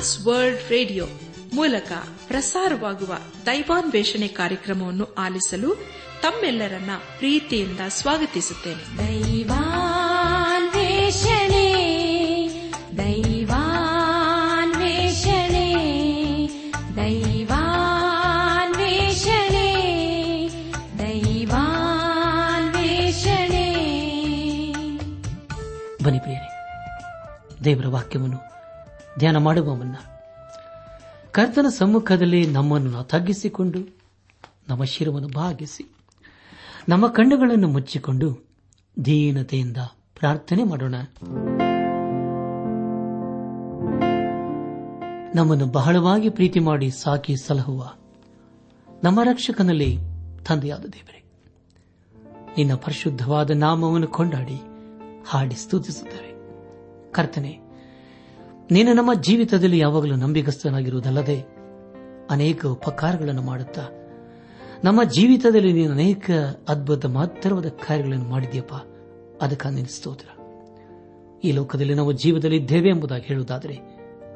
Trans World radio ಮೂಲಕ ಪ್ರಸಾರವಾಗುವ ದೈವಾನ್ವೇಷಣೆ ಕಾರ್ಯಕ್ರಮವನ್ನು ಆಲಿಸಲು ತಮ್ಮೆಲ್ಲರನ್ನ ಪ್ರೀತಿಯಿಂದ ಸ್ವಾಗತಿಸುತ್ತೇನೆ. ದೈವಾನ್ವೇಷಣೆ ದೈವಾನ್ವೇಷಣೆ ದೈವಾನ್ವೇಷಣೆ ದೈವಾನ್ವೇಷಣೆ. ಬನ್ನಿ ಪ್ರಿಯರೇ ದೇವರ ವಾಕ್ಯವನ್ನು ಧ್ಯಾನ ಮಾಡುವ ಮುನ್ನ ಕರ್ತನ ಸಮ್ಮುಖದಲ್ಲಿ ನಮ್ಮನ್ನು ತಗ್ಗಿಸಿಕೊಂಡು, ನಮ್ಮ ಶಿರವನ್ನು ಭಾಗಿಸಿ ನಮ್ಮ ಕಣ್ಣುಗಳನ್ನು ಮುಚ್ಚಿಕೊಂಡು ದೀನತೆಯಿಂದ ಪ್ರಾರ್ಥನೆ ಮಾಡೋಣ. ನಮ್ಮನ್ನು ಬಹಳವಾಗಿ ಪ್ರೀತಿ ಮಾಡಿ ಸಾಕಿ ಸಲಹುವ ನಮ್ಮ ರಕ್ಷಕನಲ್ಲಿ ತಂದೆಯಾದ ದೇವರೇ, ನಿನ್ನ ಪರಿಶುದ್ಧವಾದ ನಾಮವನ್ನು ಕೊಂಡಾಡಿ ಹಾಡಿ ಸ್ತುತಿಸುತ್ತೇವೆ. ಕರ್ತನೆ ನೀನು ನಮ್ಮ ಜೀವಿತದಲ್ಲಿ ಯಾವಾಗಲೂ ನಂಬಿಗಸ್ತನಾಗಿರುವುದಲ್ಲದೆ ಅನೇಕ ಉಪಕಾರಗಳನ್ನು ಮಾಡುತ್ತಾ, ನಮ್ಮ ಜೀವಿತದಲ್ಲಿ ನೀನು ಅನೇಕ ಅದ್ಭುತ ಮಹತ್ತರವಾದ ಕಾರ್ಯಗಳನ್ನು ಮಾಡಿದ್ಯಪ್ಪ ಅದಕ್ಕಾಗಿ ನಿನ್ನ ಸ್ತೋತ್ರ. ಈ ಲೋಕದಲ್ಲಿ ನಾವು ಜೀವದಲ್ಲಿ ಇದ್ದೇವೆ ಎಂಬುದಾಗಿ ಹೇಳುವುದಾದರೆ,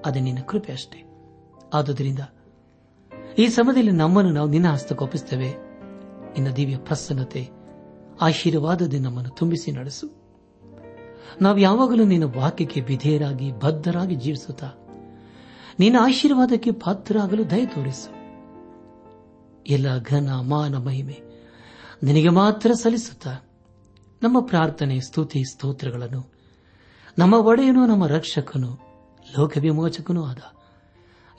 ಅದೇ ನಿನ್ನ ಕೃಪೆ ಅಷ್ಟೇ. ಆದುದರಿಂದ ಈ ಸಮಯದಲ್ಲಿ ನಮ್ಮನ್ನು ನಾವು ನಿನ್ನ ಹಸ್ತಕ್ಕೊಪ್ಪಿಸುತ್ತೇವೆ ನಿನ್ನ ದಿವ್ಯ ಪ್ರಸನ್ನತೆ, ಆಶೀರ್ವಾದದಿಂದ ನಮ್ಮನ್ನು ತುಂಬಿಸಿ ನಡೆಸು. ನಾವು ಯಾವಾಗಲೂ ನಿನ್ನ ವಾಕ್ಯಕ್ಕೆ ವಿಧೇಯರಾಗಿ, ಬದ್ಧರಾಗಿ ಜೀವಿಸುತ್ತಾ, ನಿನ್ನ ಆಶೀರ್ವಾದಕ್ಕೆ ಪಾತ್ರರಾಗಲು ದಯ ತೋರಿಸು. ಎಲ್ಲ ಘನ, ಮಾನ, ಮಹಿಮೆ ನಿನಗೆ ಮಾತ್ರ ಸಲ್ಲಿಸುತ್ತಾ, ನಮ್ಮ ಪ್ರಾರ್ಥನೆ, ಸ್ತುತಿ, ಸ್ತೋತ್ರಗಳನ್ನು, ನಮ್ಮ ಒಡೆಯನು, ನಮ್ಮ ರಕ್ಷಕನು, ಲೋಕವಿಮೋಚಕನೂ ಆದ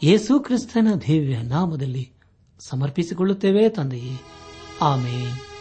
ಯೇಸು ಕ್ರಿಸ್ತನ ದಿವ್ಯ ನಾಮದಲ್ಲಿ ಸಮರ್ಪಿಸಿಕೊಳ್ಳುತ್ತೇವೆ ತಂದೆಯೇ. ಆಮೇಲೆ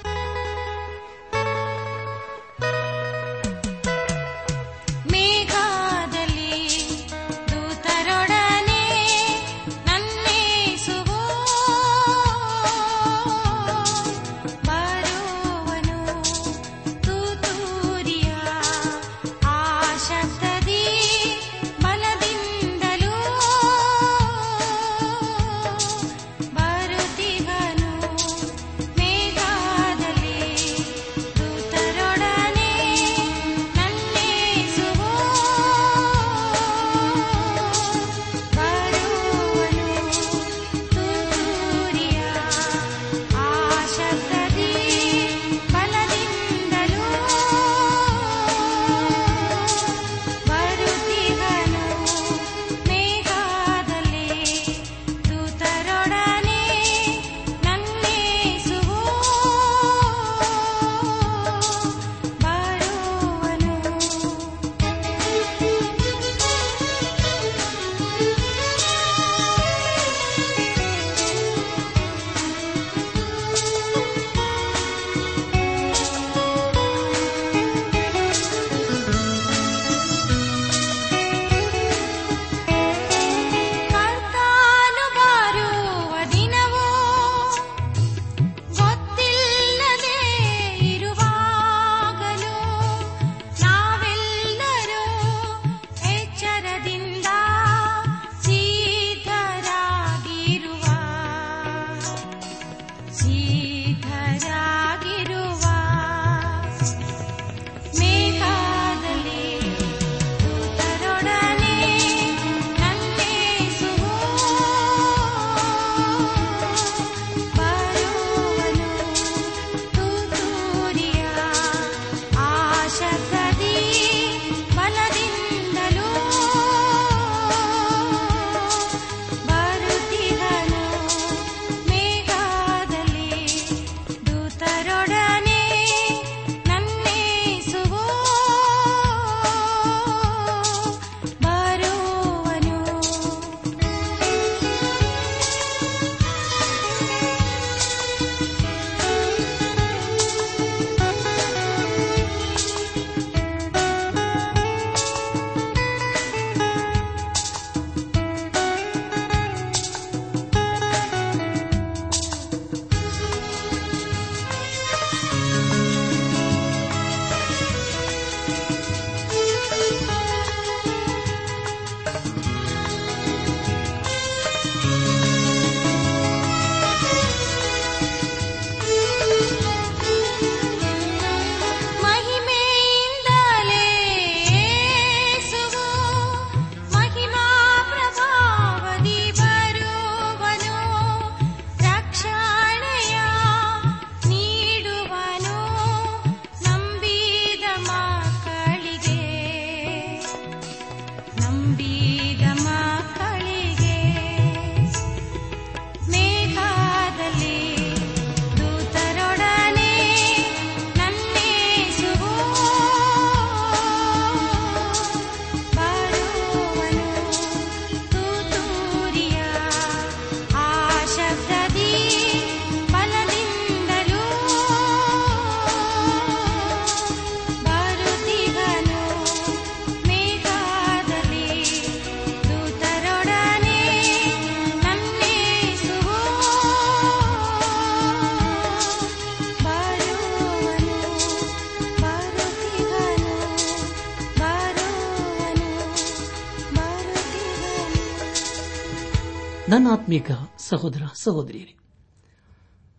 ಆತ್ಮೀಕ ಸಹೋದರ, ಸಹೋದರಿಯರೇ,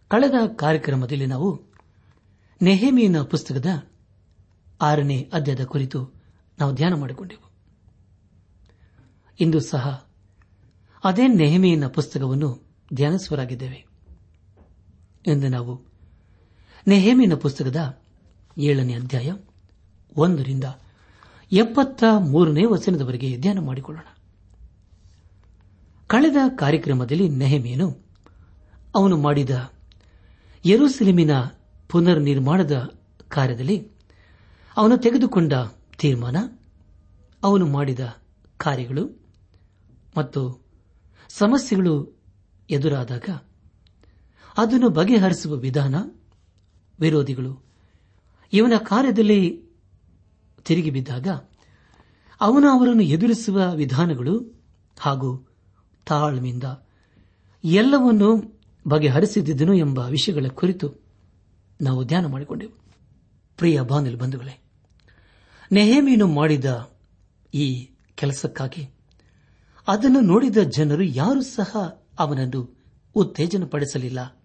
ಕಳೆದ ಕಾರ್ಯಕ್ರಮದಲ್ಲಿ ನಾವು ನೆಹೆಮಿಯನ ಪುಸ್ತಕದ ಆರನೇ ಅಧ್ಯಾಯದ ಕುರಿತು ನಾವು ಧ್ಯಾನ ಮಾಡಿಕೊಂಡೆವು ಇಂದು ಸಹ ಅದೇ ನೆಹಮಿಯನ ಪುಸ್ತಕವನ್ನು ಧ್ಯಾನಿಸುವರಾಗಿದ್ದೇವೆ ಎಂದು ನಾವು ನೆಹೆಮಿಯನ ಪುಸ್ತಕದ ಏಳನೇ ಅಧ್ಯಾಯ ಒಂದರಿಂದ ಎಪ್ಪತ್ತ ಮೂರನೇ ವಚನದವರೆಗೆ ಧ್ಯಾನ ಮಾಡಿಕೊಳ್ಳೋಣ. ಕಳೆದ ಕಾರ್ಯಕ್ರಮದಲ್ಲಿ ನೆಹಮೇನು ಅವನು ಮಾಡಿದ ಯರುಸೆಲೆಮಿನ ಪುನರ್ ನಿರ್ಮಾಣದ ಕಾರ್ಯದಲ್ಲಿ ಅವನು ತೆಗೆದುಕೊಂಡ ತೀರ್ಮಾನ, ಅವನು ಮಾಡಿದ ಕಾರ್ಯಗಳು ಮತ್ತು ಸಮಸ್ಯೆಗಳು ಎದುರಾದಾಗ ಅದನ್ನು ಬಗೆಹರಿಸುವ ವಿಧಾನ, ವಿರೋಧಿಗಳು ಇವನ ಕಾರ್ಯದಲ್ಲಿ ತಿರುಗಿ ಬಿದ್ದಾಗ ಅವನು ಅವರನ್ನು ಎದುರಿಸುವ ವಿಧಾನಗಳು ಹಾಗೂ ತಾಳ್ಮೆಯಿಂದ ಎಲ್ಲವನ್ನೂ ಬಗೆಹರಿಸಿದ್ದನು ಎಂಬ ವಿಷಯಗಳ ಕುರಿತು ನಾವು ಧ್ಯಾನ ಮಾಡಿಕೊಂಡೆವು. ಪ್ರಿಯ ಬಾನಲ್ ಬಂಧುಗಳೇ, ನೆಹಮೀನು ಮಾಡಿದ ಈ ಕೆಲಸಕ್ಕಾಗಿ ಅದನ್ನು ನೋಡಿದ ಜನರು ಯಾರೂ ಸಹ ಅವನನ್ನು ಉತ್ತೇಜನಪಡಿಸಲಿಲ್ಲ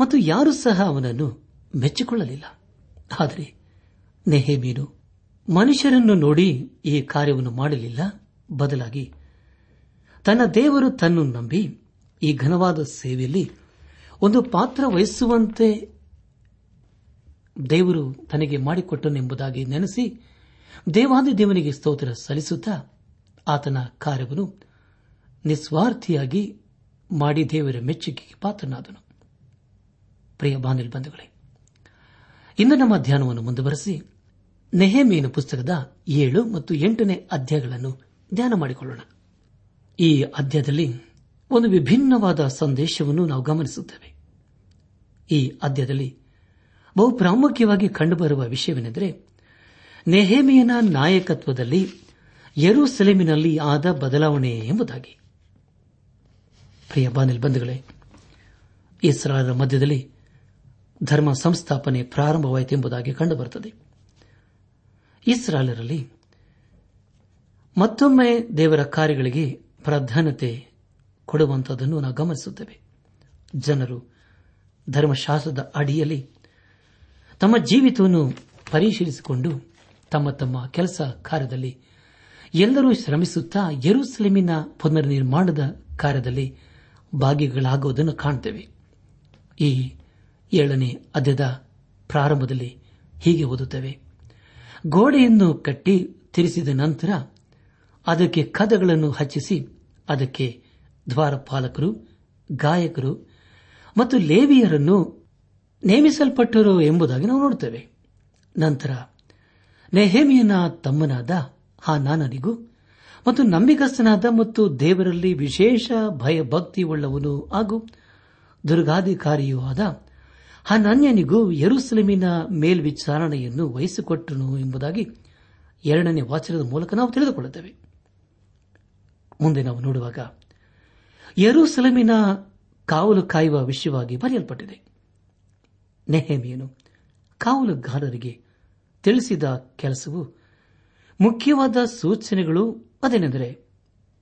ಮತ್ತು ಯಾರೂ ಸಹ ಅವನನ್ನು ಮೆಚ್ಚಿಕೊಳ್ಳಲಿಲ್ಲ. ಆದರೆ ನೆಹೇಮೀನು ಮನುಷ್ಯರನ್ನು ನೋಡಿ ಈ ಕಾರ್ಯವನ್ನು ಮಾಡಲಿಲ್ಲ. ಬದಲಾಗಿ ತನ್ನ ದೇವರು ತನ್ನು ನಂಬಿ ಈ ಘನವಾದ ಸೇವೆಯಲ್ಲಿ ಒಂದು ಪಾತ್ರ ವಹಿಸುವಂತೆ ದೇವರು ತನಗೆ ಮಾಡಿಕೊಟ್ಟನೆಂಬುದಾಗಿ ನೆನೆಸಿ ದೇವಾದಿ ದೇವನಿಗೆ ಸ್ತೋತ್ರ ಸಲ್ಲಿಸುತ್ತಾ ಆತನ ಕಾರ್ಯವನ್ನು ನಿಸ್ವಾರ್ಥಿಯಾಗಿ ಮಾಡಿ ದೇವರ ಮೆಚ್ಚುಗೆಗೆ ಪಾತ್ರನಾದನು. ಪ್ರಿಯ ಬಂಧುಗಳೇ ಇಂದು ನಮ್ಮ ಧ್ಯಾನವನ್ನು ಮುಂದುವರೆಸಿ ನೆಹೇಮೇನ ಪುಸ್ತಕದ ಏಳು ಮತ್ತು ಎಂಟನೇ ಅಧ್ಯಾಯಗಳನ್ನು ಧ್ಯಾನ ಮಾಡಿಕೊಳ್ಳೋಣ. ಈ ಅಧ್ಯಾಯದಲ್ಲಿ ಒಂದು ವಿಭಿನ್ನವಾದ ಸಂದೇಶವನ್ನು ನಾವು ಗಮನಿಸುತ್ತೇವೆ. ಈ ಅಧ್ಯಾಯದಲ್ಲಿ ಬಹು ಪ್ರಾಮುಖ್ಯವಾಗಿ ಕಂಡುಬರುವ ವಿಷಯವೇನೆಂದರೆ ನೆಹೇಮಿಯನ ನಾಯಕತ್ವದಲ್ಲಿ ಯರುಸೆಲೆಮಿನಲ್ಲಿ ಆದ ಬದಲಾವಣೆ ಎಂಬುದಾಗಿ. ಪ್ರಿಯ ಬಂಧುಗಳೇ ಇಸ್ರಾಲರ ಮಧ್ಯದಲ್ಲಿ ಧರ್ಮ ಸಂಸ್ಥಾಪನೆ ಪ್ರಾರಂಭವಾಯಿತು ಎಂಬುದಾಗಿ ಕಂಡುಬರುತ್ತದೆ. ಇಸ್ರಾಲರಲ್ಲಿ ಮತ್ತೊಮ್ಮೆ ದೇವರ ಕಾರ್ಯಗಳಿಗೆ ಪ್ರಾಧಾನ್ಯತೆ ಕೊಡುವಂಥದನ್ನು ನಾವು ಗಮನಿಸುತ್ತೇವೆ. ಜನರು ಧರ್ಮಶಾಸ್ತ್ರದ ಅಡಿಯಲ್ಲಿ ತಮ್ಮ ಜೀವಿತವನ್ನು ಪರಿಶೀಲಿಸಿಕೊಂಡು ತಮ್ಮ ತಮ್ಮ ಕೆಲಸ ಕಾರ್ಯದಲ್ಲಿ ಎಲ್ಲರೂ ಶ್ರಮಿಸುತ್ತಾ ಯರುಸಲೇಮಿನ ಪುನರ್ ನಿರ್ಮಾಣದ ಕಾರ್ಯದಲ್ಲಿ ಭಾಗಿಗಳಾಗುವುದನ್ನು ಕಾಣುತ್ತೇವೆ ಈ ಏಳನೇ ಅಧ್ಯದ ಪ್ರಾರಂಭದಲ್ಲಿ ಹೀಗೆ ಓದುತ್ತೇವೆ. ಗೋಡೆಯನ್ನು ಕಟ್ಟಿ ತಿರಿಸಿದ ನಂತರ ಅದಕ್ಕೆ ಕದಗಳನ್ನು ಹಚ್ಚಿಸಿ ಅದಕ್ಕೆ ದ್ವಾರಪಾಲಕರು, ಗಾಯಕರು ಮತ್ತು ಲೇವಿಯರನ್ನು ನೇಮಿಸಲ್ಪಟ್ಟರು ಎಂಬುದಾಗಿ ನಾವು ನೋಡುತ್ತೇವೆ. ನಂತರ ನೆಹೇಮಿಯನ ತಮ್ಮನಾದ ಹಾನಾನನಿಗೂ ಮತ್ತು ನಂಬಿಕಸ್ಥನಾದ ಮತ್ತು ದೇವರಲ್ಲಿ ವಿಶೇಷ ಭಯಭಕ್ತಿ ಉಳ್ಳವನು ಹಾಗೂ ದುರ್ಗಾಧಿಕಾರಿಯೂ ಆದ ಹನನ್ಯನಿಗೂ ಯರುಸಲೇಮಿನ ಮೇಲ್ವಿಚಾರಣೆಯನ್ನು ವಹಿಸಿಕೊಟ್ಟನು ಎಂಬುದಾಗಿ ಎರಡನೇ ವಾಚನದ ಮೂಲಕ ನಾವು ತಿಳಿದುಕೊಳ್ಳುತ್ತೇವೆ. ಮುಂದೆ ನಾವು ನೋಡುವಾಗ ಯರೂಸಲಮಿನ ಕಾವಲು ಕಾಯುವ ವಿಷಯವಾಗಿ ಬರೆಯಲ್ಪಟ್ಟಿದೆ. ನೆಹಮಿಯನು ಕಾವಲುಗಾರರಿಗೆ ತಿಳಿಸಿದ ಕೆಲಸವು ಮುಖ್ಯವಾದ ಸೂಚನೆಗಳು ಅದೇನೆಂದರೆ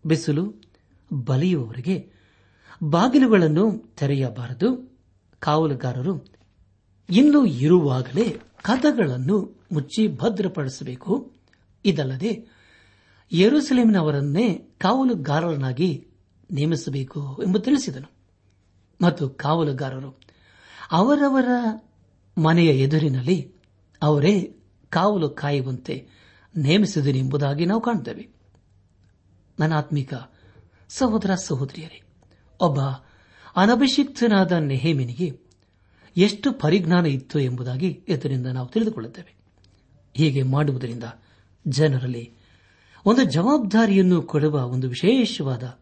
ಬಿಸಿಲು, ಬಲಿಯುವವರಿಗೆ ಬಾಗಿಲುಗಳನ್ನು ತೆರೆಯಬಾರದು. ಕಾವಲುಗಾರರು ಇನ್ನೂ ಇರುವಾಗಲೇ ಕದಗಳನ್ನು ಮುಚ್ಚಿ ಭದ್ರಪಡಿಸಬೇಕು. ಇದಲ್ಲದೆ ಯರುಸಲೇಮಿನವರನ್ನೇ ಕಾವಲುಗಾರರನ್ನಾಗಿ ನೇಮಿಸಬೇಕು ಎಂದು ತಿಳಿಸಿದನು. ಮತ್ತು ಕಾವಲುಗಾರರು ಅವರವರ ಮನೆಯ ಎದುರಿನಲ್ಲಿ ಅವರೇ ಕಾವಲು ಕಾಯುವಂತೆ ನೇಮಿಸಿದನು ಎಂಬುದಾಗಿ ನಾವು ಕಾಣುತ್ತೇವೆ ನನ್ನ ಆತ್ಮಿಕ ಸಹೋದರ ಸಹೋದರಿಯರೇ, ಒಬ್ಬ ಅನಭಿಷಿಕ್ತನಾದ ನೆಹೇಮಿನಿಗೆ ಎಷ್ಟು ಪರಿಜ್ಞಾನ ಇತ್ತು ಎಂಬುದಾಗಿ ಇದರಿಂದ ನಾವು ತಿಳಿದುಕೊಳ್ಳುತ್ತೇವೆ. ಹೀಗೆ ಮಾಡುವುದರಿಂದ ಜನರಲ್ಲಿ ಒಂದು ಜವಾಬ್ದಾರಿಯನ್ನು ಕೊಡುವ ಒಂದು ವಿಶೇಷವಾದ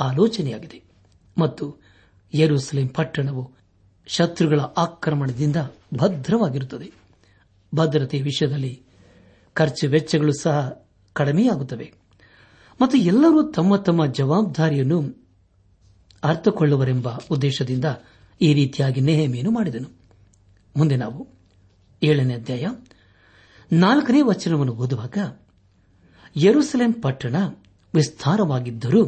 ಆಲೋಚನೆಯಾಗಿದೆ. ಮತ್ತು ಯರುಸಲೇಂ ಪಟ್ಟಣವು ಶತ್ರುಗಳ ಆಕ್ರಮಣದಿಂದ ಭದ್ರವಾಗಿರುತ್ತದೆ. ಭದ್ರತೆ ವಿಷಯದಲ್ಲಿ ಖರ್ಚು ವೆಚ್ಚಗಳು ಸಹ ಕಡಿಮೆಯಾಗುತ್ತವೆ. ಮತ್ತು ಎಲ್ಲರೂ ತಮ್ಮ ತಮ್ಮ ಜವಾಬ್ದಾರಿಯನ್ನು ಅರ್ಥಕೊಳ್ಳುವರೆಂಬ ಉದ್ದೇಶದಿಂದ ಈ ರೀತಿಯಾಗಿ ನೇಹಮೇನು ಮಾಡಿದನು. ಮುಂದೆ ನಾವು ಏಳನೇ ಅಧ್ಯಾಯ ನಾಲ್ಕನೇ ವಚನವನ್ನು ಓದುವಾಗ ಯರುಸಲೇಂ ಪಟ್ಟಣ ವಿಸ್ತಾರವಾಗಿದ್ದರೂ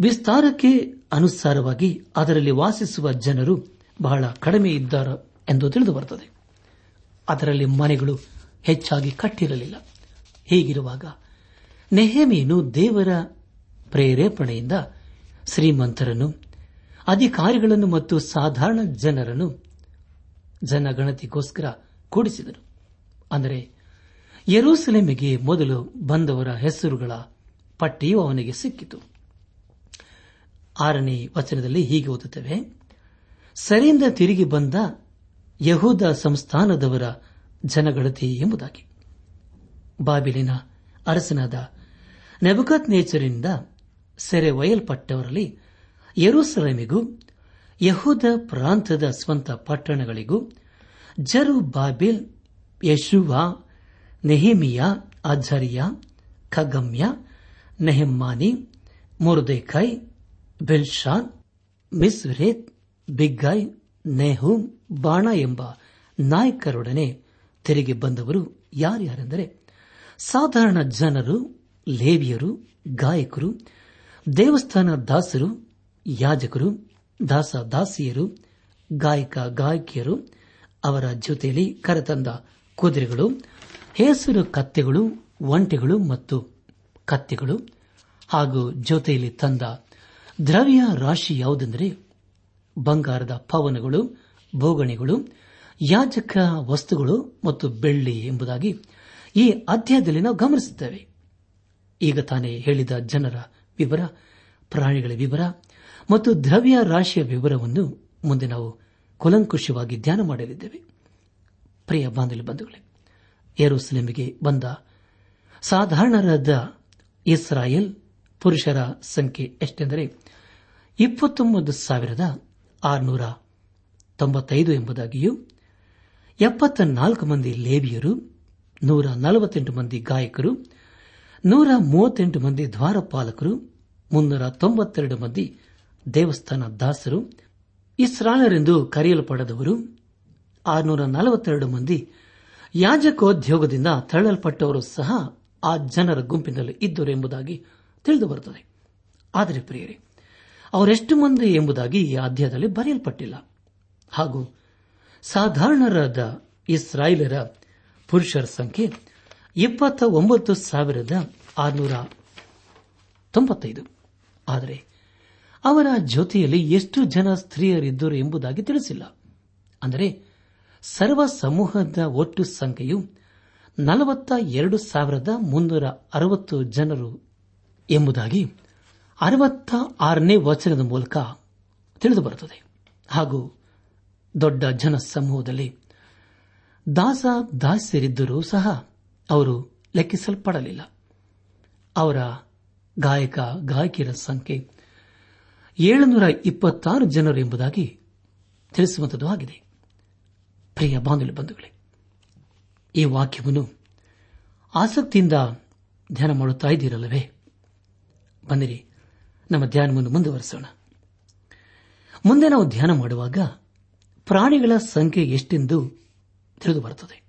ವಿಸ್ತಾರಕ್ಕೆ ಅನುಸಾರವಾಗಿ ಅದರಲ್ಲಿ ವಾಸಿಸುವ ಜನರು ಬಹಳ ಕಡಿಮೆ ಇದ್ದಾರೆ ಎಂದು ತಿಳಿದು ಬರುತ್ತದೆ. ಅದರಲ್ಲಿ ಮನೆಗಳು ಹೆಚ್ಚಾಗಿ ಕಟ್ಟಿರಲಿಲ್ಲ. ಹೀಗಿರುವಾಗ ನೆಹೇಮಿಯನು ದೇವರ ಪ್ರೇರೇಪಣೆಯಿಂದ ಶ್ರೀಮಂತರನ್ನು, ಅಧಿಕಾರಿಗಳನ್ನು ಮತ್ತು ಸಾಧಾರಣ ಜನರನ್ನು ಜನಗಣತಿಗೋಸ್ಕರ ಕೂಡಿಸಿದರು ಅಂದರೆ ಯರೂಸಲೇಮಿಗೆ ಮೊದಲು ಬಂದವರ ಹೆಸರುಗಳ ಪಟ್ಟಿಯು ಅವನಿಗೆ ಸಿಕ್ಕಿತು. ಆರನೇ ವಚನದಲ್ಲಿ ಹೀಗೆ ಓದುತ್ತೇವೆ. ಸರಿಯಿಂದ ತಿರುಗಿ ಬಂದ ಯಹೂದ ಸಂಸ್ಥಾನದವರ ಜನಗಳತಿ ಎಂಬುದಾಗಿ. ಬಾಬಿಲಿನ ಅರಸನಾದ ನೆಬಕತ್ ನೇಚರಿಂದ ಸೆರೆ ಒಯ್ಯಲ್ಪಟ್ಟವರಲ್ಲಿ ಯರೂಸಲೇಮಿಗೂ, ಯಹೂದ ಪ್ರಾಂತದ ಸ್ವಂತ ಪಟ್ಟಣಗಳಿಗೂ ಜರು ಬಾಬಿಲ್ ಯಶುವ ನೆಹಿಮಿಯಾ ಅಜ್ಜರಿಯ ಖಗಮ್ಯ, ನೆಹಮ್ಮಾನಿ ಮುರುದೇಖೈ ಬೆಲ್ಶಾನ್ ಮಿಸ್ರೇತ್ ಬಿಗ್ಗಾಯ್ ನೆಹೂಮ್ ಬಾಣ ಎಂಬ ನಾಯಕರೊಡನೆ ತೆರಿಗೆ ಬಂದವರು ಯಾರ್ಯಾರೆಂದರೆ ಸಾಧಾರಣ ಜನರು, ಲೇವಿಯರು, ಗಾಯಕರು, ದೇವಸ್ಥಾನ ದಾಸರು, ಯಾಜಕರು, ದಾಸ ದಾಸಿಯರು, ಗಾಯಕ ಗಾಯಕಿಯರು, ಅವರ ಜೊತೆಯಲ್ಲಿ ಕರೆತಂದ ಕುದುರೆಗಳು, ಹೆಸರು ಕತ್ತೆಗಳು, ಒಂಟೆಗಳು ಮತ್ತು ಕತ್ತೆಗಳು ಹಾಗೂ ಜೊತೆಯಲ್ಲಿ ತಂದ ದ್ರವ್ಯ ರಾಶಿ ಯಾವುದೆಂದರೆ ಬಂಗಾರದ ಪವನಗಳು, ಬೋಗಣಿಗಳು, ಯಾಜಕ ವಸ್ತುಗಳು ಮತ್ತು ಬೆಳ್ಳಿ ಎಂಬುದಾಗಿ ಈ ಅಧ್ಯಾಯದಲ್ಲಿ ನಾವು ಗಮನಿಸುತ್ತೇವೆ. ಈಗ ತಾನೇ ಹೇಳಿದ ಜನರ ವಿವರ, ಪ್ರಾಣಿಗಳ ವಿವರ ಮತ್ತು ದ್ರವ್ಯ ರಾಶಿಯ ವಿವರವನ್ನು ಮುಂದೆ ನಾವು ಕುಲಂಕುಷವಾಗಿ ಧ್ಯಾನ ಮಾಡಲಿದ್ದೇವೆ. ಪ್ರಿಯ ಬಾಂಧವ್ಯ ಬಂಧುಗಳೇ ಏರೋಸ್ಲೆಮಿಗೆ ಬಂದ ಸಾಧಾರಣರಾದ ಇಸ್ರಾಯೇಲ್ ಪುರುಷರ ಸಂಖ್ಯೆ ಎಷ್ಟೆಂದರೆ ಇಪ್ಪತ್ತೊಂಬತ್ತು ಸಾವಿರದ ಆರುನೂರ ತೊಂಬತ್ತೈದು ಎಂಬುದಾಗಿಯೂ ಎಪ್ಪತ್ತ ನಾಲ್ಕು ಮಂದಿ ಲೇಬಿಯರು ನೂರ ನಲವತ್ತೆಂಟು ಮಂದಿ ಗಾಯಕರು, ನೂರ ಮೂವತ್ತೆಂಟು ಮಂದಿ ದ್ವಾರಪಾಲಕರು, ಮುನ್ನೂರ ತೊಂಬತ್ತೆರಡು ಮಂದಿ ದೇವಸ್ಥಾನ ದಾಸರು ಇಸ್ರಾಲರೆಂದು ಕರೆಯಲ್ಪಡದವರು ಆರುನೂರ ನಲವತ್ತೆರಡು ಮಂದಿ ಯಾಜಕೋದ್ಯೋಗದಿಂದ ತಳ್ಳಲ್ಪಟ್ಟವರು ಸಹ ಆ ಜನರ ಗುಂಪಿನಲ್ಲಿ ಇದ್ದರು ಎಂಬುದಾಗಿ ತಿಳಿದು ಬರುತ್ತದೆ ಆದರೆ ಪ್ರಿಯರೇ, ಅವರೆಷ್ಟು ಮಂದಿ ಎಂಬುದಾಗಿ ಈ ಅಧ್ಯಾಯದಲ್ಲಿ ಬರೆಯಲ್ಪಟ್ಟಿಲ್ಲ. ಹಾಗೂ ಸಾಧಾರಣರಾದ ಇಸ್ರಾಯೇಲರ ಪುರುಷರ ಸಂಖ್ಯೆ ಇಪ್ಪತ್ತ ಒಂಬತ್ತು ಸಾವಿರದ ಆರುನೂರ ತೊಂಬತ್ತೈದು. ಆದರೆ ಅವರ ಜೊತೆಯಲ್ಲಿ ಎಷ್ಟು ಜನ ಸ್ತ್ರೀಯರಿದ್ದರು ಎಂಬುದಾಗಿ ತಿಳಿಸಿಲ್ಲ. ಅಂದರೆ ಸರ್ವ ಸಮೂಹದ ಒಟ್ಟು ಸಂಖ್ಯೆಯು ನಲವತ್ತ ಎರಡು ಸಾವಿರದ ಮುನ್ನೂರ ಅರವತ್ತು ಜನರು ಎಂಬುದಾಗಿ ಅರವತ್ತ ಆರನೇ ವಚನದ ಮೂಲಕ ತಿಳಿದುಬರುತ್ತದೆ ಹಾಗೂ ದೊಡ್ಡ ಜನ ಸಮೂಹದಲ್ಲಿ ದಾಸ ದಾಸ್ಯರಿದ್ದರೂ ಸಹ ಅವರು ಲೆಕ್ಕಿಸಲ್ಪಡಲಿಲ್ಲ. ಅವರ ಗಾಯಕ ಗಾಯಕಿಯರ ಸಂಖ್ಯೆ ಏಳುನೂರ ಇಪ್ಪತ್ತಾರು ಜನರು ಎಂಬುದಾಗಿ ತಿಳಿಸುವಂತದ್ದು ಆಗಿದೆ. ಪ್ರಿಯ ಬಾಂಧವ್ಯ ಬಂಧುಗಳೇ, ಈ ವಾಕ್ಯವನ್ನು ಆಸಕ್ತಿಯಿಂದ ಧ್ಯಾನ ಮಾಡುತ್ತಾ ಇದ್ದೀರಲ್ಲವೇ? ಬಂದಿರಿ ನಮ್ಮ ಧ್ಯಾನವನ್ನು ಮುಂದುವರೆಸೋಣ. ಮುಂದೆ ನಾವು ಧ್ಯಾನ ಮಾಡುವಾಗ ಪ್ರಾಣಿಗಳ ಸಂಖ್ಯೆ ಎಷ್ಟೆಂದು ತಿಳಿದು ಬರುತ್ತದೆ.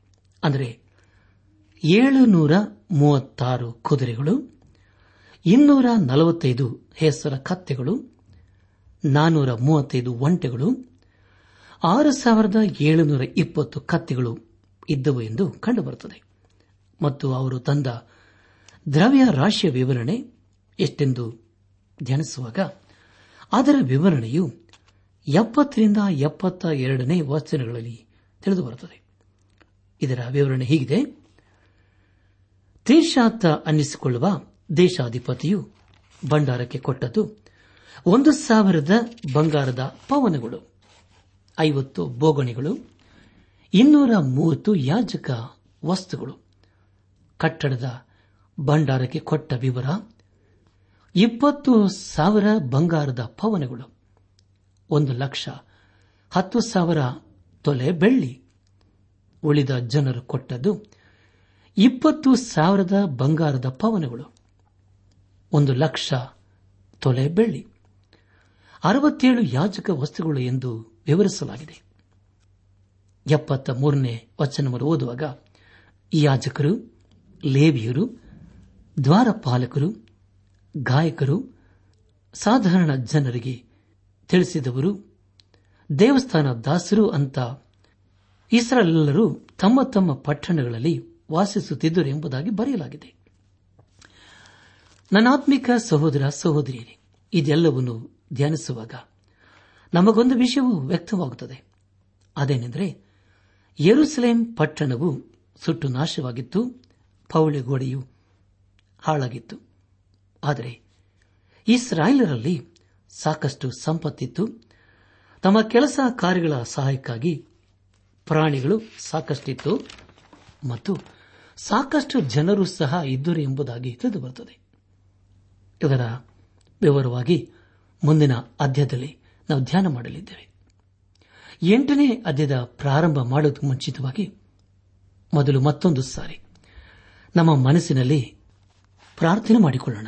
ಅಂದರೆ ಏಳುನೂರ ಮೂವತ್ತಾರು ಕುದುರೆಗಳು ಇನ್ನೂರ ನಲವತ್ತೈದು ಹೆಸರ ಕತ್ತೆಗಳು ನಾನೂರ ಮೂವತ್ತೈದು ಒಂಟೆಗಳು ಆರು ಸಾವಿರದ ಏಳುನೂರ ಇಪ್ಪತ್ತು ಕತ್ತಿಗಳು ಇದ್ದವು ಎಂದು ಕಂಡುಬರುತ್ತದೆ. ಮತ್ತು ಅವರು ತಂದ ದ್ರವ್ಯ ರಾಶಿಯ ವಿವರಣೆ ಎಷ್ಟೆಂದು ಧ್ಯಾನಿಸುವಾಗ, ಅದರ ವಿವರಣೆಯು ಎಪ್ಪತ್ತರಿಂದ ಎಪ್ಪತ್ತ ಎರಡನೇ ವಚನಗಳಲ್ಲಿ ತಿಳಿದುಬರುತ್ತದೆ. ಇದರ ವಿವರಣೆ ಹೀಗಿದೆ. ತೀರ್ಷಾತ ಅನ್ನಿಸಿಕೊಳ್ಳುವ ದೇಶಾಧಿಪತಿಯು ಭಂಡಾರಕ್ಕೆ ಕೊಟ್ಟದ್ದು ಒಂದು ಸಾವಿರದ ಬಂಗಾರದ ಪವನಗಳು. ಐವತ್ತು ಬೋಗಣಿಗಳು, ಇನ್ನೂರ ಮೂವತ್ತು ಯಾಜಕ ವಸ್ತುಗಳು. ಕಟ್ಟಡದ ಭಂಡಾರಕ್ಕೆ ಕೊಟ್ಟ ವಿವರ, ಇಪ್ಪತ್ತು ಸಾವಿರ ಬಂಗಾರದ ಪವನಗಳು, ಒಂದು ಲಕ್ಷ ಹತ್ತು ಸಾವಿರ ತೊಲೆ ಬೆಳ್ಳಿ. ಉಳಿದ ಜನರು ಕೊಟ್ಟದ್ದು ಇಪ್ಪತ್ತು ಸಾವಿರದ ಬಂಗಾರದ ಪವನಗಳು, ಒಂದು ಲಕ್ಷ ತೊಲೆ ಬೆಳ್ಳಿ. ಅರವತ್ತೇಳು ಯಾಜಕ ವಸ್ತುಗಳು ಎಂದು ವಿವರಿಸಲಾಗಿದೆ. ಎಪ್ಪತ್ತ ಮೂರನೇ ವಚನವನ್ನು ಓದುವಾಗ ಯಾಜಕರು, ಲೇವಿಯರು, ದ್ವಾರಪಾಲಕರು, ಗಾಯಕರು, ಸಾಧಾರಣ ಜನರಿಗೆ ತಿಳಿಸಿದವರು, ದೇವಸ್ಥಾನ ದಾಸರು ಅಂತ ಇಸ್ರಾಯೇಲರು ತಮ್ಮ ತಮ್ಮ ಪಟ್ಟಣಗಳಲ್ಲಿ ವಾಸಿಸುತ್ತಿದ್ದರು ಎಂಬುದಾಗಿ ಬರೆಯಲಾಗಿದೆ. ನನಾತ್ಮಿಕ ಸಹೋದರ ಸಹೋದರಿಯರೇ, ಇದೆಲ್ಲವನ್ನು ಧ್ಯಾನಿಸುವಾಗ ನಮಗೊಂದು ವಿಷಯವು ವ್ಯಕ್ತವಾಗುತ್ತದೆ. ಅದೇನೆಂದರೆ ಯರುಸಲೇಂ ಪಟ್ಟಣವು ಸುಟ್ಟು ನಾಶವಾಗಿತ್ತು ಪೌಳಿಗೋಡೆಯು ಹಾಳಾಗಿತ್ತು. ಆದರೆ, ಇಸ್ರಾಯೇಲರಲ್ಲಿ ಸಾಕಷ್ಟು ಸಂಪತ್ತಿತ್ತು. ತಮ್ಮ ಕೆಲಸ ಕಾರ್ಯಗಳ ಸಹಾಯಕ್ಕಾಗಿ ಪ್ರಾಣಿಗಳು ಸಾಕಷ್ಟಿತ್ತು ಮತ್ತು ಸಾಕಷ್ಟು ಜನರು ಸಹ ಇದ್ದರು ಎಂಬುದಾಗಿ ತಿಳಿದುಬರುತ್ತದೆ. ಇದರ ವಿವರವಾಗಿ ಮುಂದಿನ ಅಧ್ಯಾಯದಲ್ಲಿ ನಾವು ಧ್ಯಾನ ಮಾಡಲಿದ್ದೇವೆ. ಎಂಟನೇ ಅಧ್ಯದ ಪ್ರಾರಂಭ ಮಾಡುವುದು ಮುಂಚಿತವಾಗಿ ಮೊದಲು ಮತ್ತೊಂದು ಸಾರಿ ನಮ್ಮ ಮನಸ್ಸಿನಲ್ಲಿ ಪ್ರಾರ್ಥನೆ ಮಾಡಿಕೊಳ್ಳೋಣ.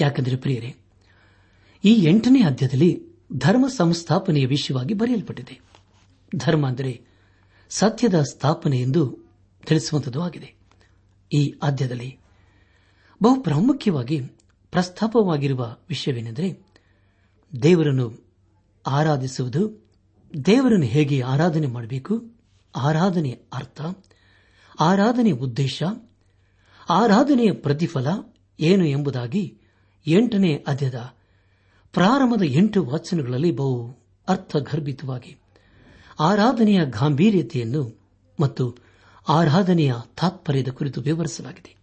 ಯಾಕೆಂದರೆ ಪ್ರಿಯರೇ, ಈ ಎಂಟನೇ ಅಧ್ಯದಲ್ಲಿ ಧರ್ಮ ಸಂಸ್ಥಾಪನೆಯ ವಿಷಯವಾಗಿ ಬರೆಯಲ್ಪಟ್ಟಿದೆ. ಧರ್ಮ ಅಂದರೆ ಸತ್ಯದ ಸ್ಥಾಪನೆ ಎಂದು ತಿಳಿಸುವಂತದ್ದು ಆಗಿದೆ. ಈ ಆದ್ಯದಲ್ಲಿ ಬಹು ಪ್ರಾಮುಖ್ಯವಾಗಿ ಪ್ರಸ್ತಾಪವಾಗಿರುವ ವಿಷಯವೇನೆಂದರೆ ದೇವರನ್ನು ಆರಾಧಿಸುವುದು ದೇವರನ್ನು ಹೇಗೆ ಆರಾಧನೆ ಮಾಡಬೇಕು? ಆರಾಧನೆ ಅರ್ಥ ಆರಾಧನೆ ಉದ್ದೇಶ, ಆರಾಧನೆಯ ಪ್ರತಿಫಲ ಏನು ಎಂಬುದಾಗಿ ಎಂಟನೇ ಅಧ್ಯದ ಪ್ರಾರಂಭದ ಎಂಟು ವಾಚನಗಳಲ್ಲಿ ಬಹು ಅರ್ಥಗರ್ಭಿತವಾಗಿ ಆರಾಧನೆಯ ಗಾಂಭೀರ್ಯತೆಯನ್ನು ಮತ್ತು ಆರಾಧನೆಯ ತಾತ್ಪರ್ಯದ ಕುರಿತು ವಿವರಿಸಲಾಗಿದೆ.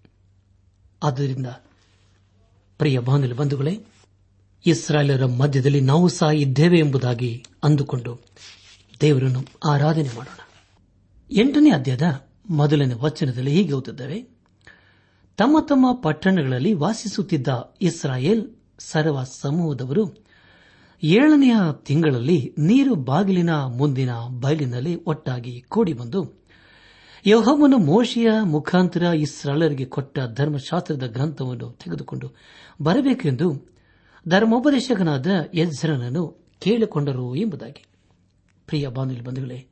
ಆದ್ದರಿಂದ, ಪ್ರಿಯ ಬಾನುಲಿ ಬಂಧುಗಳೇ ಇಸ್ರಾಯೇಲರ ಮಧ್ಯದಲ್ಲಿ ನಾವು ಸಹ ಇದ್ದೇವೆ ಎಂಬುದಾಗಿ ಅಂದುಕೊಂಡು ದೇವರನ್ನು ಆರಾಧನೆ ಮಾಡೋಣ. ಎಂಟನೇ ಅಧ್ಯಾಯದ ಮೊದಲನೇ ವಚನದಲ್ಲಿ ಹೀಗೆ ಓದಿದ್ದೇವೆ ತಮ್ಮ ತಮ್ಮ ಪಟ್ಟಣಗಳಲ್ಲಿ ವಾಸಿಸುತ್ತಿದ್ದ ಇಸ್ರಾಯೇಲ್ ಸರ್ವ ಸಮೂಹದವರು ಏಳನೆಯ ತಿಂಗಳಲ್ಲಿ ನೀರು ಬಾಗಿಲಿನ ಮುಂದಿನ ಬಯಲಿನಲ್ಲಿ ಒಟ್ಟಾಗಿ ಕೂಡಿಬಂದು ಯಹೋವನು ಮೋಶಿಯ ಮುಖಾಂತರ ಇಸ್ರಾಲರಿಗೆ ಕೊಟ್ಟ ಧರ್ಮಶಾಸ್ತ್ರದ ಗ್ರಂಥವನ್ನು ತೆಗೆದುಕೊಂಡು ಬರಬೇಕೆಂದು ಧರ್ಮೋಪದೇಶಕನಾದ ಯಜ್ರನನ್ನು ಕೇಳಿಕೊಂಡರು ಎಂಬುದಾಗಿ. ಪ್ರಿಯ ಬಾನುಲಿ ಬಂಧುಗಳೇ,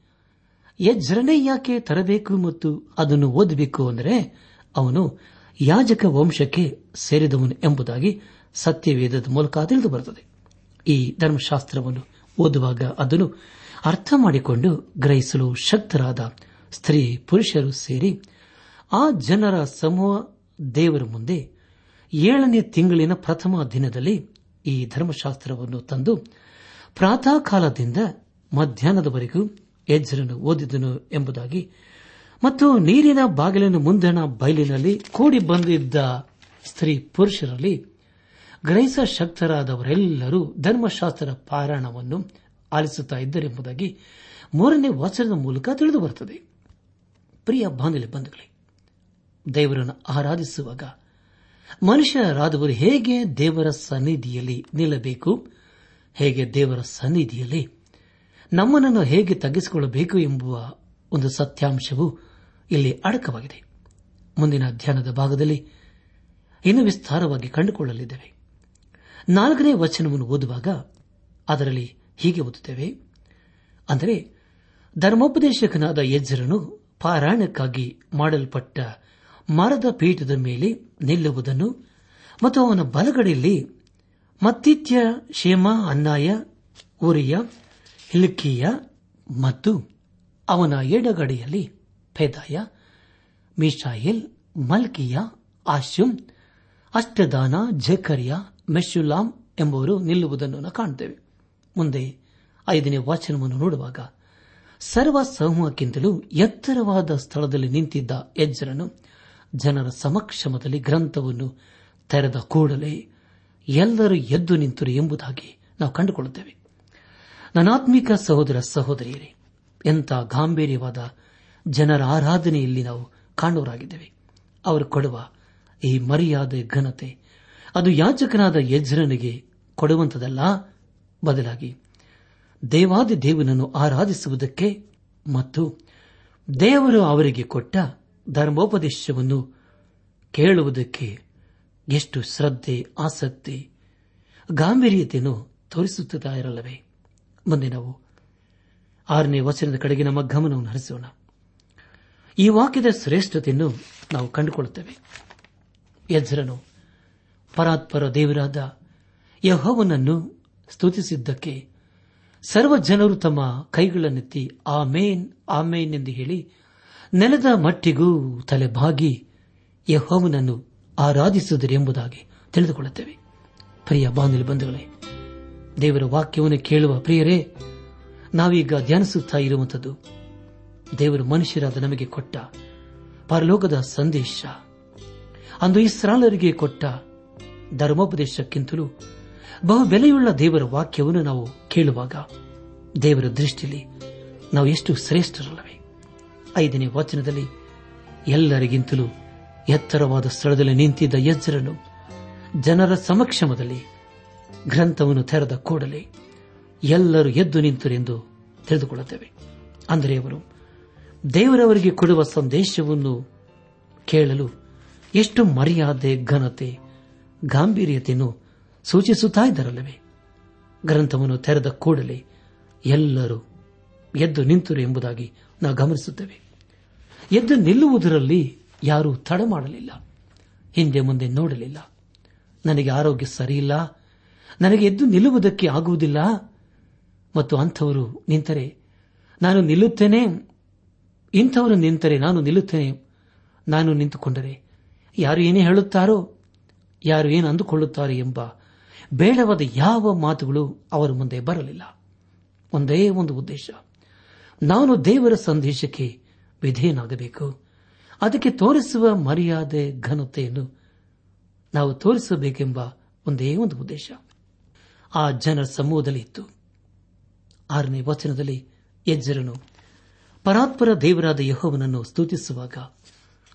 ಯಜ್ರನೇ ಯಾಕೆ ತರಬೇಕು ಮತ್ತು ಅದನ್ನು ಓದಬೇಕು ಅಂದರೆ, ಅವನು ಯಾಜಕ ವಂಶಕ್ಕೆ ಸೇರಿದವನು ಎಂಬುದಾಗಿ ಸತ್ಯವೇದದ ಮೂಲಕ ತಿಳಿದು ಬರುತ್ತದೆ. ಈ ಧರ್ಮಶಾಸ್ತ್ರವನ್ನು ಓದುವಾಗ ಅದನ್ನು ಅರ್ಥ ಮಾಡಿಕೊಂಡು ಗ್ರಹಿಸಲು ಶಕ್ತರಾದ ಸ್ತ್ರೀ ಪುರುಷರು ಸೇರಿ ಆ ಜನರ ಸಮೂಹ ದೇವರ ಮುಂದೆ ಏಳನೇ ತಿಂಗಳಿನ ಪ್ರಥಮ ದಿನದಲ್ಲಿ ಈ ಧರ್ಮಶಾಸ್ತ್ರವನ್ನು ತಂದು ಪ್ರಾತಃ ಕಾಲದಿಂದ ಮಧ್ಯಾಹ್ನದವರೆಗೂ ಎಜ್ಜರನ್ನು ಓದಿದನು ಎಂಬುದಾಗಿ ಮತ್ತು ನೀರಿನ ಬಾಗಿಲಿನ ಮುಂದಣ ಬಯಲಿನಲ್ಲಿ ಕೂಡಿ ಬಂದಿದ್ದ ಸ್ತ್ರೀ ಪುರುಷರಲ್ಲಿ ಗ್ರಹಿಸ ಶಕ್ತರಾದವರೆಲ್ಲರೂ ಧರ್ಮಶಾಸ್ತ್ರ ಪಾರಾಯಣವನ್ನು ಆಲಿಸುತ್ತಾ ಇದ್ದರೆಂಬುದಾಗಿ ಮೂರನೇ ವಚನದ ಮೂಲಕ ತಿಳಿದು ಬರುತ್ತದೆ. ಪ್ರಿಯ ಬಾಂಧವ್ಯ ಬಂಧುಗಳೇ, ದೇವರನ್ನು ಆರಾಧಿಸುವಾಗ ಮನುಷ್ಯರಾದವರು ಹೇಗೆ ದೇವರ ಸನ್ನಿಧಿಯಲ್ಲಿ ನಿಲ್ಲಬೇಕು? ಹೇಗೆ ದೇವರ ಸನ್ನಿಧಿಯಲ್ಲಿ ನಮ್ಮನನ್ನು ಹೇಗೆ ತಗ್ಗಿಸಿಕೊಳ್ಳಬೇಕು ಎಂಬುವ ಒಂದು ಸತ್ಯಾಂಶವು ಇಲ್ಲಿ ಅಡಕವಾಗಿದೆ. ಮುಂದಿನ ಧ್ಯಾನದ ಭಾಗದಲ್ಲಿ ಇನ್ನು ವಿಸ್ತಾರವಾಗಿ ಕಂಡುಕೊಳ್ಳಲಿದ್ದೇವೆ. ನಾಲ್ಕನೇ ವಚನವನ್ನು ಓದುವಾಗ ಅದರಲ್ಲಿ ಹೀಗೆ ಓದುತ್ತೇವೆ. ಅಂದರೆ ಧರ್ಮೋಪದೇಶಕನಾದ ಯಜ್ಜರನು ಪಾರಾಯಣಕ್ಕಾಗಿ ಮಾಡಲ್ಪಟ್ಟ ಮರದ ಪೀಠದ ಮೇಲೆ ನಿಲ್ಲುವುದನ್ನು ಮತ್ತು ಅವನ ಬಲಗಡೆಯಲ್ಲಿ ಮತ್ತಿತ್ಯ, ಶೇಮ, ಅನ್ನಾಯ ಉರಿಯ ಹಿಲ್ಕಿಯ ಮತ್ತು ಅವನ ಎಡಗಡೆಯಲ್ಲಿ ಫೆದಾಯ ಮಿಶಾಯಿಲ್ ಮಲ್ಕಿಯ ಆಶುಮ್ ಅಷ್ಟದಾನ, ಜಕರಿಯ ಮೆಶುಲಾಂ ಎಂಬುವರು ನಿಲ್ಲುವುದನ್ನು ಕಾಣುತ್ತೇವೆ ಮುಂದೆ ಐದನೇ ವಾಚನವನ್ನು ನೋಡುವಾಗ ಸರ್ವ ಸಮೂಹಕ್ಕಿಂತಲೂ ಎತ್ತರವಾದ ಸ್ಥಳದಲ್ಲಿ ನಿಂತಿದ್ದ ಎಜ್ಜರನು ಜನರ ಸಮಕ್ಷಮದಲ್ಲಿ ಗ್ರಂಥವನ್ನು ತೆರೆದ ಕೂಡಲೇ ಎಲ್ಲರೂ ಎದ್ದು ನಿಂತರು ಎಂಬುದಾಗಿ ನಾವು ಕಂಡುಕೊಳ್ಳುತ್ತೇವೆ. ನನಾತ್ಮಿಕ ಸಹೋದರ ಸಹೋದರಿಯರೇ, ಎಂಥ ಗಾಂಭೀರ್ಯವಾದ ಜನರ ಆರಾಧನೆಯಲ್ಲಿ ನಾವು ಕಾಣುವರಾಗಿದ್ದೇವೆ. ಅವರು ಕೊಡುವ ಈ ಮರ್ಯಾದೆ, ಘನತೆ, ಅದು ಯಾಚಕನಾದ ಯಜ್ರನಿಗೆ ಕೊಡುವಂತದಲ್ಲ ಬದಲಾಗಿ ದೇವಾದಿ ದೇವನನ್ನು ಆರಾಧಿಸುವುದಕ್ಕೆ ಮತ್ತು ದೇವರು ಅವರಿಗೆ ಕೊಟ್ಟ ಧರ್ಮೋಪದೇಶವನ್ನು ಕೇಳುವುದಕ್ಕೆ ಎಷ್ಟು ಶ್ರದ್ಧೆ, ಆಸಕ್ತಿ, ಗಾಂಭೀರ್ಯತೆಯನ್ನು ತೋರಿಸುತ್ತಾ ಇರಲ್ಲವೇ? ಮುಂದೆ ನಾವು ಆರನೇ ವಚನದ ಕಡೆಗೆ ನಮ್ಮ ಗಮನವನ್ನು ಹರಿಸೋಣ. ಈ ವಾಕ್ಯದ ಶ್ರೇಷ್ಠತೆಯನ್ನು ನಾವು ಕಂಡುಕೊಳ್ಳುತ್ತೇವೆ. ಯಜ್ರನು ಪರಾತ್ಪರ ದೇವರಾದ ಯಹೋವನನ್ನು ಸ್ತುತಿಸಿದ್ದಕ್ಕೆ ಸರ್ವ ಜನರು ತಮ್ಮ ಕೈಗಳನ್ನೆತ್ತಿ ಆಮೇನ್ ಆಮೇನ್ ಎಂದು ಹೇಳಿ ನೆಲದ ಮಟ್ಟಿಗೂ ತಲೆಬಾಗಿ ಯಹೋವನನ್ನು ಆರಾಧಿಸುವುದರೆಂಬುದಾಗಿ ತಿಳಿದುಕೊಳ್ಳುತ್ತೇವೆ. ಪ್ರಿಯ ಬಾಂಧವ ಬಂಧುಗಳೇ, ದೇವರ ವಾಕ್ಯವನ್ನು ಕೇಳುವ ಪ್ರಿಯರೇ, ನಾವೀಗ ಧ್ಯಾನಿಸುತ್ತಾ ಇರುವಂಥದ್ದು ದೇವರು ಮನುಷ್ಯರಾದ ನಮಗೆ ಕೊಟ್ಟ ಪರಲೋಕದ ಸಂದೇಶ. ಅಂದು ಇಸ್ರಾಲರಿಗೆ ಕೊಟ್ಟ ಧರ್ಮೋಪದೇಶಕ್ಕಿಂತಲೂ ಬಹು ಬೆಲೆಯುಳ್ಳ ದೇವರ ವಾಕ್ಯವನ್ನು ನಾವು ಕೇಳುವಾಗ ದೇವರ ದೃಷ್ಟಿಯಲ್ಲಿ ನಾವು ಎಷ್ಟು ಶ್ರೇಷ್ಠರಲ್ಲವೇ? ಐದನೇ ವಚನದಲ್ಲಿ ಎಲ್ಲರಿಗಿಂತಲೂ ಎತ್ತರವಾದ ಸ್ಥಳದಲ್ಲಿ ನಿಂತಿದ್ದ ಯಜ್ಜರನು ಜನರ ಸಮಕ್ಷಮದಲ್ಲಿ ಗ್ರಂಥವನ್ನು ತೆರೆದ ಕೂಡಲೇ ಎಲ್ಲರೂ ಎದ್ದು ನಿಂತರೆಂದು ತಿಳಿದುಕೊಳ್ಳುತ್ತೇವೆ. ಅಂದರೆ ಅವರು ದೇವರವರಿಗೆ ಕೊಡುವ ಸಂದೇಶವನ್ನು ಕೇಳಲು ಎಷ್ಟು ಮರ್ಯಾದೆ, ಘನತೆ, ಗಾಂಭೀರ್ಯತೆಯನ್ನು ಸೂಚಿಸುತ್ತಾ ಇದ್ದರಲ್ಲವೇ? ಗ್ರಂಥವನ್ನು ತೆರೆದ ಕೂಡಲೇ ಎಲ್ಲರೂ ಎದ್ದು ನಿಂತರು ಎಂಬುದಾಗಿ ನಾವು ಗಮನಿಸುತ್ತೇವೆ. ಎದ್ದು ನಿಲ್ಲುವುದರಲ್ಲಿ ಯಾರೂ ತಡ ಮಾಡಲಿಲ್ಲ. ಹಿಂದೆ ಮುಂದೆ ನೋಡಲಿಲ್ಲ. ನನಗೆ ಆರೋಗ್ಯ ಸರಿಯಿಲ್ಲ. ನನಗೆ ಎದ್ದು ನಿಲ್ಲುವುದಕ್ಕೆ ಆಗುವುದಿಲ್ಲ. ಮತ್ತು ಅಂಥವರು ನಿಂತರೆ, ನಾನು ನಿಲ್ಲುತ್ತೇನೆ. ಇಂಥವರು ನಿಂತರೆ ನಾನು ನಿಲ್ಲುತ್ತೇನೆ. ನಾನು ನಿಂತುಕೊಂಡರೆ ಯಾರು ಏನೇ ಹೇಳುತ್ತಾರೋ, ಯಾರು ಏನು ಅಂದುಕೊಳ್ಳುತ್ತಾರೆ ಎಂಬ ಬೇಡವಾದ ಯಾವ ಮಾತುಗಳು ಅವರ ಮುಂದೆ ಬರಲಿಲ್ಲ. ಒಂದೇ ಒಂದು ಉದ್ದೇಶ. ನಾನು ದೇವರ ಸಂದೇಶಕ್ಕೆ ವಿಧೇಯನಾಗಬೇಕು. ಅದಕ್ಕೆ ತೋರಿಸುವ ಮರ್ಯಾದೆ, ಘನತೆಯನ್ನು ನಾವು ತೋರಿಸಬೇಕೆಂಬ ಒಂದೇ ಒಂದು ಉದ್ದೇಶ. ಆ ಜನರ ಸಮೂಹದಲ್ಲಿ ಇತ್ತು. ಆರನೇ ವಚನದಲ್ಲಿ ಯಜ್ಜರನು ಪರಾತ್ಪರ ದೇವರಾದ ಯಹೋವನನ್ನು ಸ್ತುತಿಸುವಾಗ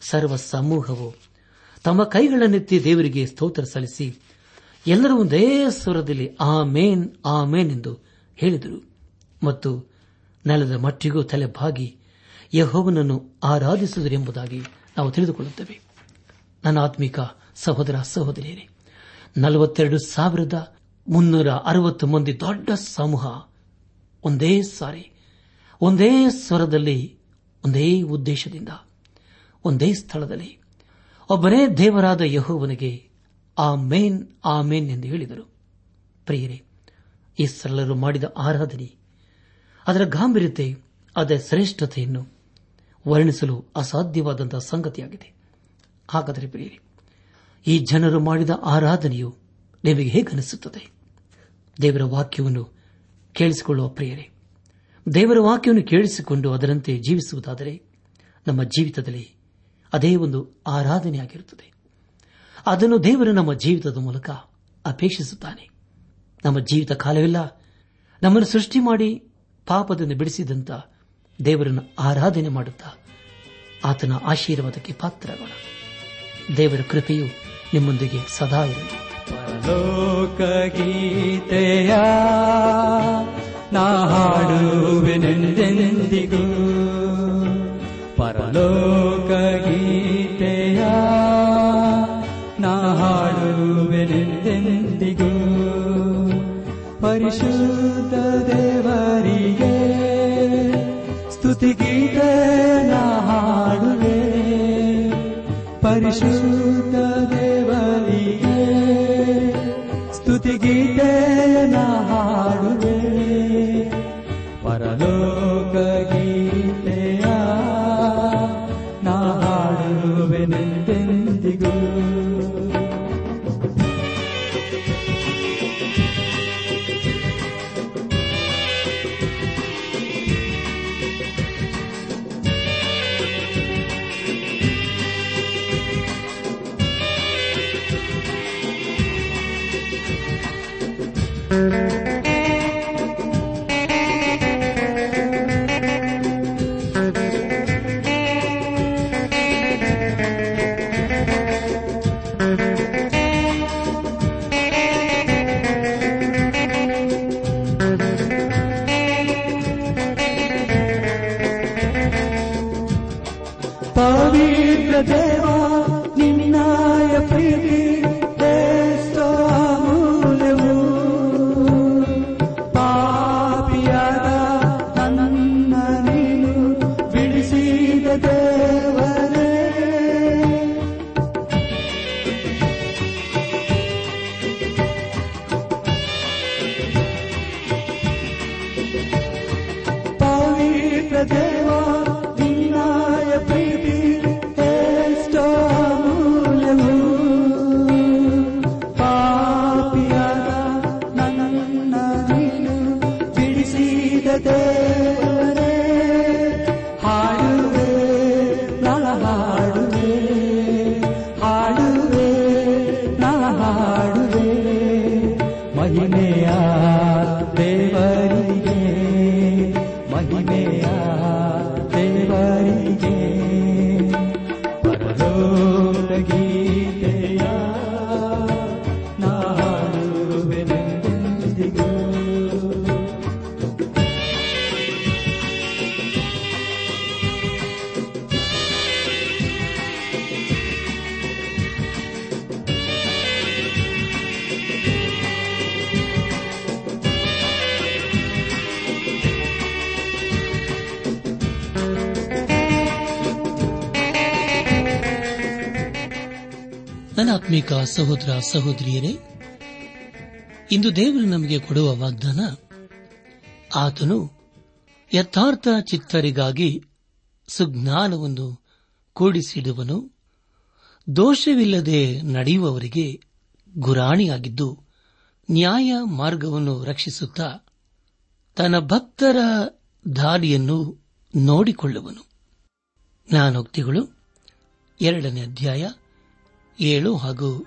ಸರ್ವ ಸಮೂಹವು ತಮ್ಮ ಕೈಗಳನ್ನೆತ್ತಿ ದೇವರಿಗೆ ಸ್ತೋತ್ರ ಸಲ್ಲಿಸಿ ಎಲ್ಲರೂ ಒಂದೇ ಸ್ವರದಲ್ಲಿ ಆ ಮೇನ್ ಆ ಮೇನ್ ಎಂದು ಹೇಳಿದರು. ಮತ್ತು ನೆಲದ ಮಟ್ಟಿಗೂ ತಲೆ ಬಾಗಿ ಯಹೋವನನ್ನು ಆರಾಧಿಸುವುದರೆಂಬುದಾಗಿ ನಾವು ತಿಳಿದುಕೊಳ್ಳುತ್ತೇವೆ. ನನ್ನ ಆತ್ಮಿಕ ಸಹೋದರ ಸಹೋದರಿಯರೇ, ನಲವತ್ತೆರಡು ಸಾವಿರದ ಮುನ್ನೂರ ಅರವತ್ತು ಮಂದಿ ದೊಡ್ಡ ಸಮೂಹ ಒಂದೇ ಸಾರಿ, ಒಂದೇ ಸ್ವರದಲ್ಲಿ, ಒಂದೇ ಉದ್ದೇಶದಿಂದ, ಒಂದೇ ಸ್ಥಳದಲ್ಲಿ ಒಬ್ಬನೇ ದೇವರಾದ ಯಹೋವನಿಗೆ ಆ ಮೇನ್ ಆ ಮೇನ್ ಎಂದು ಹೇಳಿದರು. ಪ್ರಿಯರೇ, ಈ ಸರಳರು ಮಾಡಿದ ಆರಾಧನೆ ಅದರ ಗಾಂಭೀರ್ಯತೆ, ಅದರ ಶ್ರೇಷ್ಠತೆಯನ್ನು ವರ್ಣಿಸಲು ಅಸಾಧ್ಯವಾದಂತಹ ಸಂಗತಿಯಾಗಿದೆ. ಹಾಗಾದರೆ ಪ್ರಿಯರಿ, ಈ ಜನರು ಮಾಡಿದ ಆರಾಧನೆಯು ನಿಮಗೆ ಹೇಗನಿಸುತ್ತದೆ ದೇವರ ವಾಕ್ಯವನ್ನು ಕೇಳಿಸಿಕೊಳ್ಳುವ ಪ್ರಿಯರೇ, ದೇವರ ವಾಕ್ಯವನ್ನು ಕೇಳಿಸಿಕೊಂಡು ಅದರಂತೆ ಜೀವಿಸುವುದಾದರೆ ನಮ್ಮ ಜೀವಿತದಲ್ಲಿ ಅದೇ ಒಂದು ಆರಾಧನೆಯಾಗಿರುತ್ತದೆ. ಅದನ್ನು ದೇವರು ನಮ್ಮ ಜೀವಿತದ ಮೂಲಕ ಅಪೇಕ್ಷಿಸುತ್ತಾನೆ. ನಮ್ಮ ಜೀವಿತ ಕಾಲವಿಲ್ಲ ನಮ್ಮನ್ನು ಸೃಷ್ಟಿ ಮಾಡಿ ಪಾಪದಿಂದ ಬಿಡಿಸಿದಂತ ದೇವರನ್ನು ಆರಾಧನೆ ಮಾಡುತ್ತಾ ಆತನ ಆಶೀರ್ವಾದಕ್ಕೆ ಪಾತ್ರರಾಗೋಣ. ದೇವರ ಕೃಪೆಯು ನಿಮ್ಮೊಂದಿಗೆ ಸದಾ ಇರಲಿ. ಲೋಕಗೀತೆಯ ನಾ ಹಾಡುವೆನೆಂದೆಂದಿಗೂ. ಪರಲೋಕಗೀತೆಯ ನಾ ಹಾಡುವೆನೆಂದೆಂದಿಗೂ. ಪರಿಶುದ್ಧ ದೇವರಿಗೆ ಸ್ತುತಿಗೀತೆ ನಾ ಹಾಡುವೆ ಪರಿಶುದ್ಧ ದೇವರಿಗೆ ಸ್ತುತಿಗೀತೆ ನಾ ಸಹೋದರಿಯರೇ, ಇಂದು ದೇವರು ನಮಗೆ ಕೊಡುವ ವಾಗ್ದಾನ, ಆತನು ಯಥಾರ್ಥ ಚಿತ್ತರಿಗಾಗಿ ಸುಜ್ಞಾನವನ್ನು ಕೂಡಿಸಿಡುವನು, ದೋಷವಿಲ್ಲದೆ ನಡೆಯುವವರಿಗೆ ಗುರಾಣಿಯಾಗಿದ್ದು ನ್ಯಾಯ ಮಾರ್ಗವನ್ನು ರಕ್ಷಿಸುತ್ತಾ ತನ್ನ ಭಕ್ತರ ದಾರಿಯನ್ನು ನೋಡಿಕೊಳ್ಳುವನು. ಜ್ಞಾನೋಕ್ತಿಗಳು, ಎರಡನೇ ಅಧ್ಯಾಯ, ಏಳು ಹಾಗೂ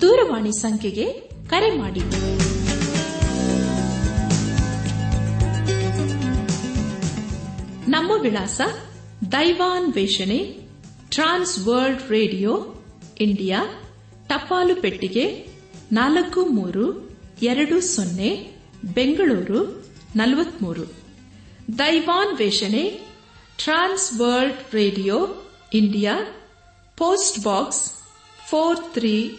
ದೂರವಾಣಿ ಸಂಖ್ಯೆಗೆ ಕರೆ ಮಾಡಿ. ನಮ್ಮ ವಿಳಾಸ ದೈವಾನ್ ವೇಷಣೆ, ಟ್ರಾನ್ಸ್ ವರ್ಲ್ಡ್ ರೇಡಿಯೋ, ಇಂಡಿಯಾ, ಟಪಾಲು ಪೆಟ್ಟಿಗೆ ನಾಲ್ಕು ಮೂರು ಎರಡು ಸೊನ್ನೆ, ಬೆಂಗಳೂರು ನಲವತ್ಮೂರು. ದೈವಾನ್ ವೇಷಣೆ, Trans World Radio, India, post box four three